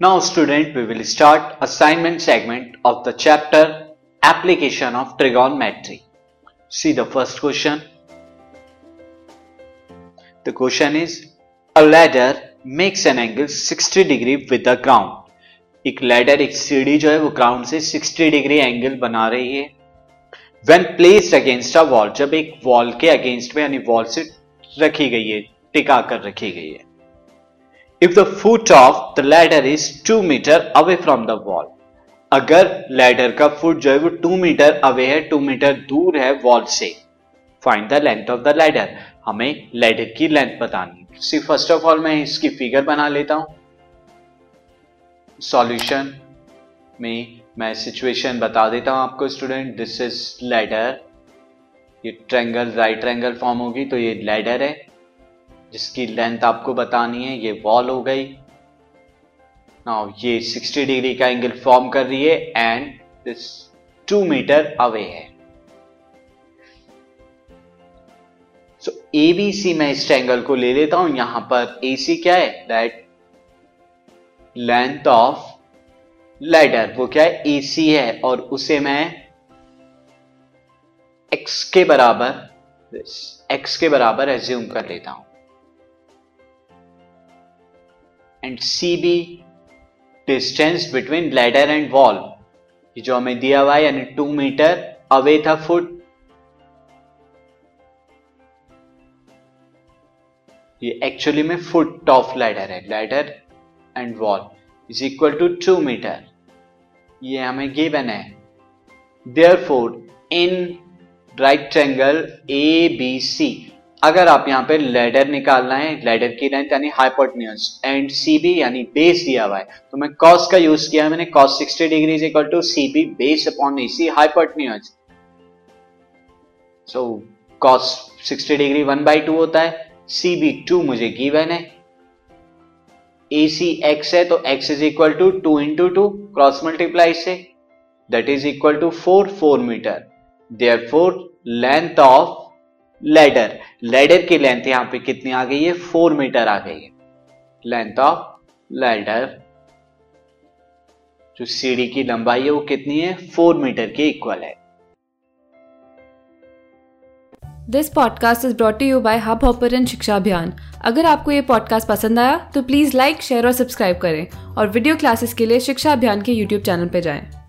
Now student, we will start assignment segment of the chapter Application of Trigonometry. See the first question. The question is, a ladder makes an angle 60 degree with the ground. एक ladder एक सीढ़ी जो है वो ground से 60 degree angle बना रही है when placed against a wall जब एक वॉल के अगेंस्ट में यानी वॉल से रखी गई है टिका कर रखी गई है if the foot of the ladder is two metre away from the wall अगर लैडर का फुट जो है वो टू मीटर अवे है टू मीटर दूर है वॉल से find the length of the ladder हमें लैडर की लेंथ बतानी सी फ़र्स्ट ऑफ़ ऑल मैं इसकी फिगर बना लेता हूँ। सॉल्यूशन में मैं सिचुएशन बता देता हूँ आपको स्टूडेंट दिस इज़ लैडर ये ट्रैंगल राइट ट्रैंगल फॉर्म होगी तो ये लैडर है। जिसकी लेंथ आपको बतानी है, ये वॉल हो गई। नाउ ये 60 डिग्री का एंगल फॉर्म कर रही है एंड दिस 2 मीटर अवे है। सो एबीसी मैं इस ट्रैंगल को ले लेता हूँ। यहाँ पर एसी क्या है? दैट लेंथ ऑफ़ लैडर वो क्या है? एसी है और उसे मैं एक्स के बराबर एक्स के बराबर एज्यूम कर लेता हूँ। And C B distance between ladder and wall ये जो हमें दिया हुआ है, यानी टू मीटर अवे था फुट ये एक्चुअली में फुट ऑफ़ लैडर है ladder and wall is equal to two metre ये हमें गिवन है। Therefore in right triangle A B C अगर आप यहाँ पे लेडर निकालना है लेडर की लेंथ यानी हाइपोटन्यूज एंड सी बी यानी बेस दिया हुआ है तो मैं कॉस का यूज़ किया मैंने cos 60 degree equal to C B base upon A C hypotenuse so cos 60 degree one by two होता है सी बी टू मुझे गिवन है. ए सी एक्स है तो X is equal to two into two cross multiply से. That is equal to four four meter therefore length of ladder ladder की length यहाँ पे कितनी आ गई है? फोर मीटर आ गई है. लेंथ ऑफ़ लेडर जो सीढ़ी की लंबाई है वो कितनी है? फोर मीटर के इक्वल है. This podcast is brought you by Hubhopper Shiksha Abhiyan अगर आपको ये पॉडकास्ट पसंद आया तो प्लीज़ लाइक शेयर और सब्सक्राइब करें और वीडियो क्लासेस के लिए शिक्षा अभियान के यूट्यूब चैनल पर जाएँ।